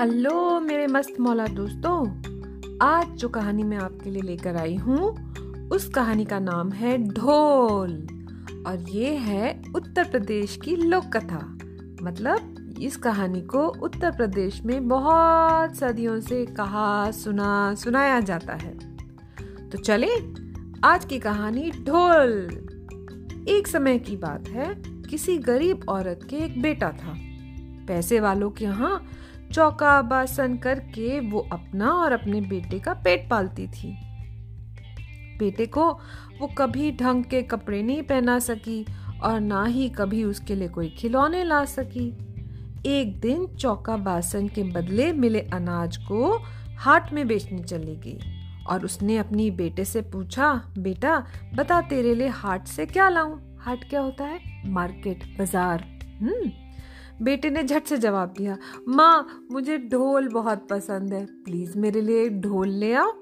Hello मेरे मस्त मौला दोस्तों, आज जो कहानी मैं आपके लिए लेकर आई हूँ, उस कहानी का नाम है ढोल। और ये है उत्तर प्रदेश की लोक कथा। मतलब इस कहानी को उत्तर प्रदेश में बहुत सदियों से कहा, सुना, सुनाया जाता है। तो चले, आज की कहानी ढोल। एक समय की बात है, किसी गरीब औरत के एक बेटा था। पैसे वालों के यहाँ चौका बासन करके वो अपना और अपने बेटे का पेट पालती थी। बेटे को वो कभी ढंग के कपड़े नहीं पहना सकी और ना ही कभी उसके लिए कोई खिलौने ला सकी। एक दिन चौका बासन के बदले मिले अनाज को हाट में बेचने चली गई और उसने अपनी बेटे से पूछा, बेटा, बता तेरे लिए हाट से क्या लाऊं? हाट क्या होता है? मार्केट, बाज़ार हम्म? बेटे ने झट से जवाब दिया, माँ, मुझे ढोल बहुत पसंद है। प्लीज़ मेरे लिए ढोल ले आओ।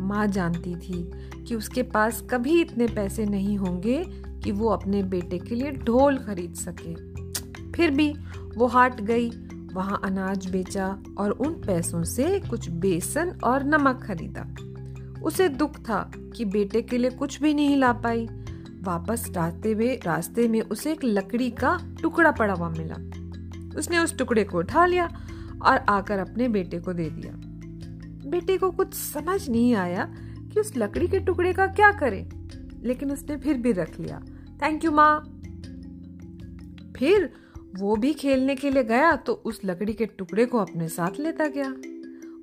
माँ जानती थी कि उसके पास कभी इतने पैसे नहीं होंगे कि वो अपने बेटे के लिए ढोल खरीद सके। फिर भी वो हाट गई, वहाँ अनाज बेचा और उन पैसों से कुछ बेसन और नमक खरीदा। उसे दुख था कि बेटे के लिए कुछ भी नहीं ला पाई। वापस रास्ते में रास्ते में उसे एक लकड़ी का टुकड़ा पड़ा हुआ मिला। उसने उस टुकड़े को उठा लिया और आकर अपने बेटे को दे दिया। बेटे को कुछ समझ नहीं आया कि उस लकड़ी के टुकड़े का क्या करे, लेकिन उसने फिर भी रख लिया। थैंक यू माँ। फिर वो भी खेलने के लिए गया तो उस लकड़ी के टुकड़े को अपने साथ लेता गया।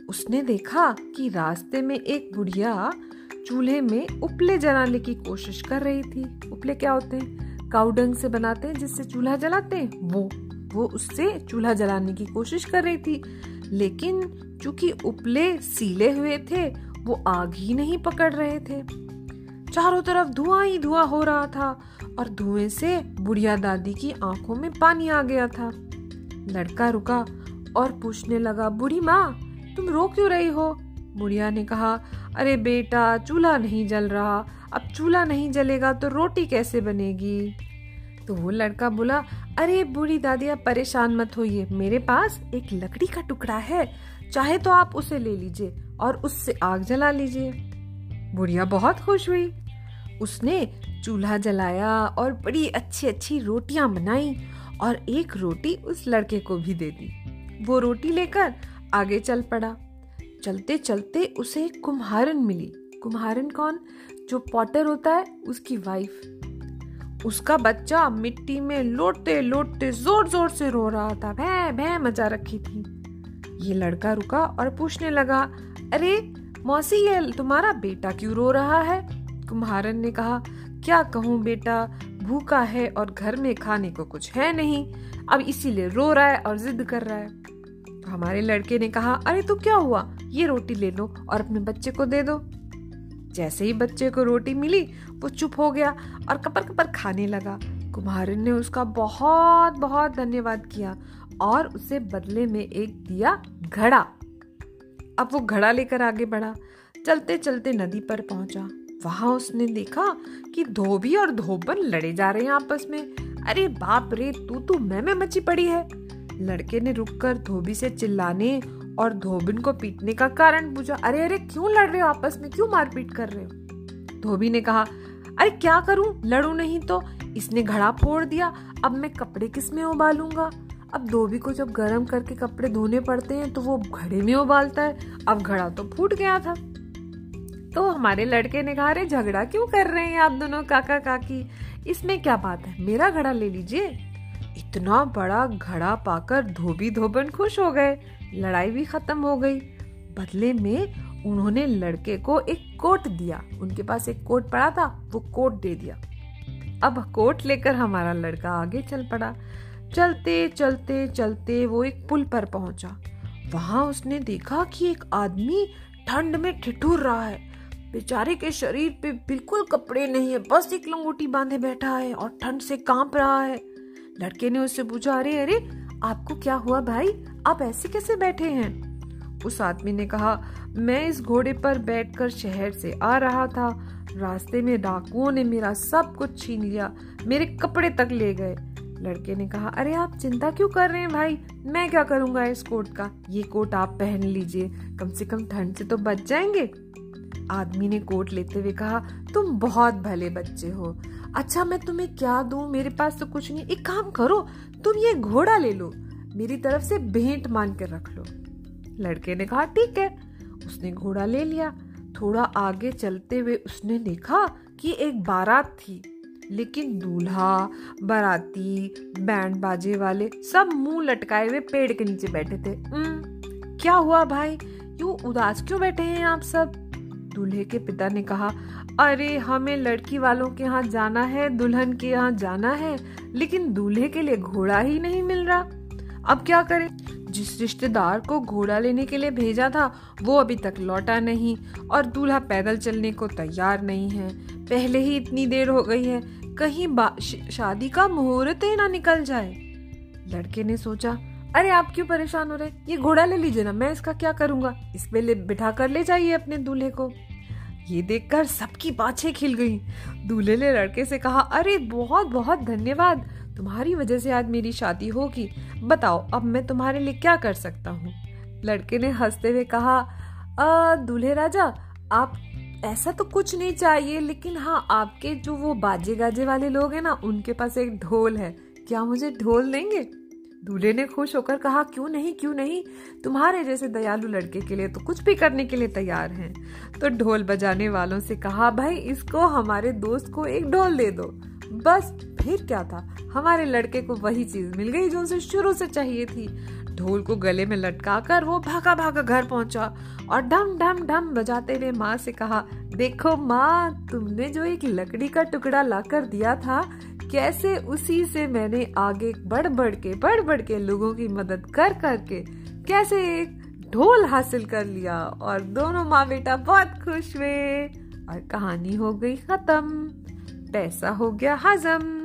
उसने देखा कि रास्ते में एक बुढ़िया चूल्हे में उपले जलाने की कोशिश कर रही थी। उपले क्या होते हैं? काउडंग से बनाते हैं, जिससे चूल्हा जलाते हैं। वो वो उससे चूल्हा जलाने की कोशिश कर रही थी। लेकिन चूँकि उपले सीले हुए थे, वो आग ही नहीं पकड़ रहे थे। चारों तरफ़ धुआँ ही धुआँ हो रहा था और धुएँ से बुढ़िया दादी की आँखों में पानी आ गया था। लड़का रुका और पूछने लगा, बुढ़ी माँ, तुम रो क्यों रही हो? बुढ़िया ने कहा, अरे बेटा, चूल्हा नहीं जल रहा। अब चूल्हा नहीं जलेगा तो रोटी कैसे बनेगी? तो वो लड़का बोला, अरे बूढ़ी दादी आप परेशान मत होइए। मेरे पास एक लकड़ी का टुकड़ा है। चाहे तो आप उसे ले लीजिए और उससे आग जला लीजिए। बुढ़िया बहुत खुश हुई। उसने चूल्हा जलाया और बड़ी अच्छी अच्छी रोटियाँ बनाई और एक रोटी उस लड़के को भी दे दी। वो रोटी लेकर आगे चल पड़ा। चलते चलते उसे एक कुम्हारन मिली। कुम्हारन कौन? जो पॉटर होता है, उसकी वाइफ उसका बच्चा मिट्टी में लोटते लोटते ज़ोर ज़ोर से रो रहा था। भै भै मचा रखी थी। ये लड़का रुका और पूछने लगा, अरे, मौसी, ये तुम्हारा बेटा क्यों रो रहा है? कुम्हारन ने कहा, क्या कहूँ बेटा, भूखा है और घर में खाने को कुछ है नहीं। अब इसीलिए रो रहा है और जिद कर रहा है। तो हमारे लड़के ने कहा, अरे तो क्या हुआ? ये रोटी ले लो और अपने बच्चे को दे दो। जैसे ही बच्चे को रोटी मिली, वो चुप हो गया और कपर कपर खाने लगा। कुम्हारन ने उसका बहुत बहुत धन्यवाद किया और उसे बदले में एक दिया घड़ा। अब वो घड़ा लेकर आगे बढ़ा। चलते चलते नदी पर पहुँचा। वहाँ उसने देखा कि धोबी और धोबन लड़े जा रहे हैं आपस में। अरे बाप रे, तू तू मैं में मची पड़ी है। लड़के ने रुककर धोबी से चिल्लाने और धोबिन को पीटने का कारण पूछा, अरे अरे, क्यों लड़ रहे हो आपस में? क्यों मारपीट कर रहे हो? धोबी ने कहा, अरे, क्या करूँ? लड़ू नहीं तो। इसने घड़ा फोड़ दिया, अब मैं कपड़े किसमें उबालूँगा? अब धोबी को जब गर्म करके कपड़े धोने पड़ते हैं तो वो घड़े में उबालता है। अब घड़ा तो फूट गया था। तो हमारे लड़के ने कहा, अरे, झगड़ा क्यों कर रहे हैं आप दोनों, काका, काकी? इसमें क्या बात है? मेरा घड़ा ले लीजिए। इतना बड़ा घड़ा पाकर धोबी धोबन खुश हो गए। लड़ाई भी खत्म हो गई। बदले में उन्होंने लड़के को एक कोट दिया। उनके पास एक कोट पड़ा था, वो कोट दे दिया। अब कोट लेकर हमारा लड़का आगे चल पड़ा। चलते चलते चलते वो एक पुल पर पहुँचा। वहाँ उसने देखा कि एक आदमी ठंड में ठिठुर रहा है। बेचारे के शरीर पे बिल्कुल कपड़े नहीं है, बस एक लंगोटी बांधे बैठा है और ठंड से काँप रहा है। लड़के ने उससे पूछा, अरे अरे, आपको क्या हुआ भाई? आप ऐसे कैसे बैठे हैं? उस आदमी ने कहा, मैं इस घोड़े पर बैठकर शहर से आ रहा था। रास्ते में डाकुओं ने मेरा सब कुछ छीन लिया। मेरे कपड़े तक ले गए। लड़के ने कहा, अरे, आप चिंता क्यों कर रहे हैं भाई? मैं क्या करूँगा इस कोट का? ये कोट आप पहन लीजिए। कम से कम ठंड से तो बच जाएँगे। आदमी ने कोट लेते हुए कहा, तुम बहुत भले बच्चे हो। अच्छा मैं तुम्हें क्या दूँ? मेरे पास तो कुछ नहीं। एक काम करो, तुम ये घोड़ा ले लो। मेरी तरफ़ से भेंट मान कर रख लो। लड़के ने कहा, ठीक है। उसने घोड़ा ले लिया। थोड़ा आगे चलते हुए उसने देखा कि एक बारात थी, लेकिन दूल्हा, बाराती बैंड बाजे वाले सब मुँह लटकाए हुए पेड़ के नीचे बैठे थे। क्या हुआ भाई? यू उदास? क्यों बैठे हैं आप सब? दूल्हे के पिता ने कहा अरे, हमें लड़की वालों के यहाँ जाना है, दुल्हन के यहाँ जाना है, लेकिन दूल्हे के लिए घोड़ा ही नहीं मिल रहा। अब क्या करें? जिस रिश्तेदार को घोड़ा लेने के लिए भेजा था, वो अभी तक लौटा नहीं और दूल्हा पैदल चलने को तैयार नहीं है। पहले ही इतनी देर हो गई है, कहीं शादी का मुहूर्त ही ना निकल जाए। लड़के ने सोचा, अरे, आप क्यों परेशान हो रहे? ये घोड़ा ले लीजिए ना, मैं इसका क्या करूँगा? इस पे बिठा कर ले जाइए अपने दूल्हे को। ये देखकर सबकी बाछे खिल गई। दूल्हे ने लड़के से कहा, अरे, बहुत बहुत धन्यवाद। तुम्हारी वजह से आज मेरी शादी होगी। बताओ, अब मैं तुम्हारे लिए क्या कर सकता हूँ? लड़के ने हँसते हुए कहा दूल्हे राजा, आप, ऐसा तो कुछ नहीं चाहिए, लेकिन हाँ आपके जो वो बाजे गाजे वाले लोग हैं ना, उनके पास एक ढोल है। क्या मुझे ढोल देंगे? दूल्हे ने खुश होकर कहा, क्यों नहीं क्यों नहीं? तुम्हारे जैसे दयालु लड़के के लिए तो कुछ भी करने के लिए तैयार हैं। तो ढोल बजाने वालों से कहा, भाई, इसको हमारे दोस्त को एक ढोल दे दो। बस, फिर क्या था? हमारे लड़के को वही चीज़ मिल गई जो उसे शुरू से चाहिए थी। ढोल को गले में लटका कर वो भागा भागा घर पहुँचा और डम डम डम बजाते हुए माँ से कहा, देखो माँ, तुमने जो एक लकड़ी का टुकड़ा लाकर दिया था कैसे उसी से मैंने आगे बढ़ बढ़ के बढ़ बढ़ के लोगों की मदद कर करके कैसे एक ढोल हासिल कर लिया और दोनों माँ बेटा बहुत खुश हुए और कहानी हो गई खत्म। पैसा हो गया हजम।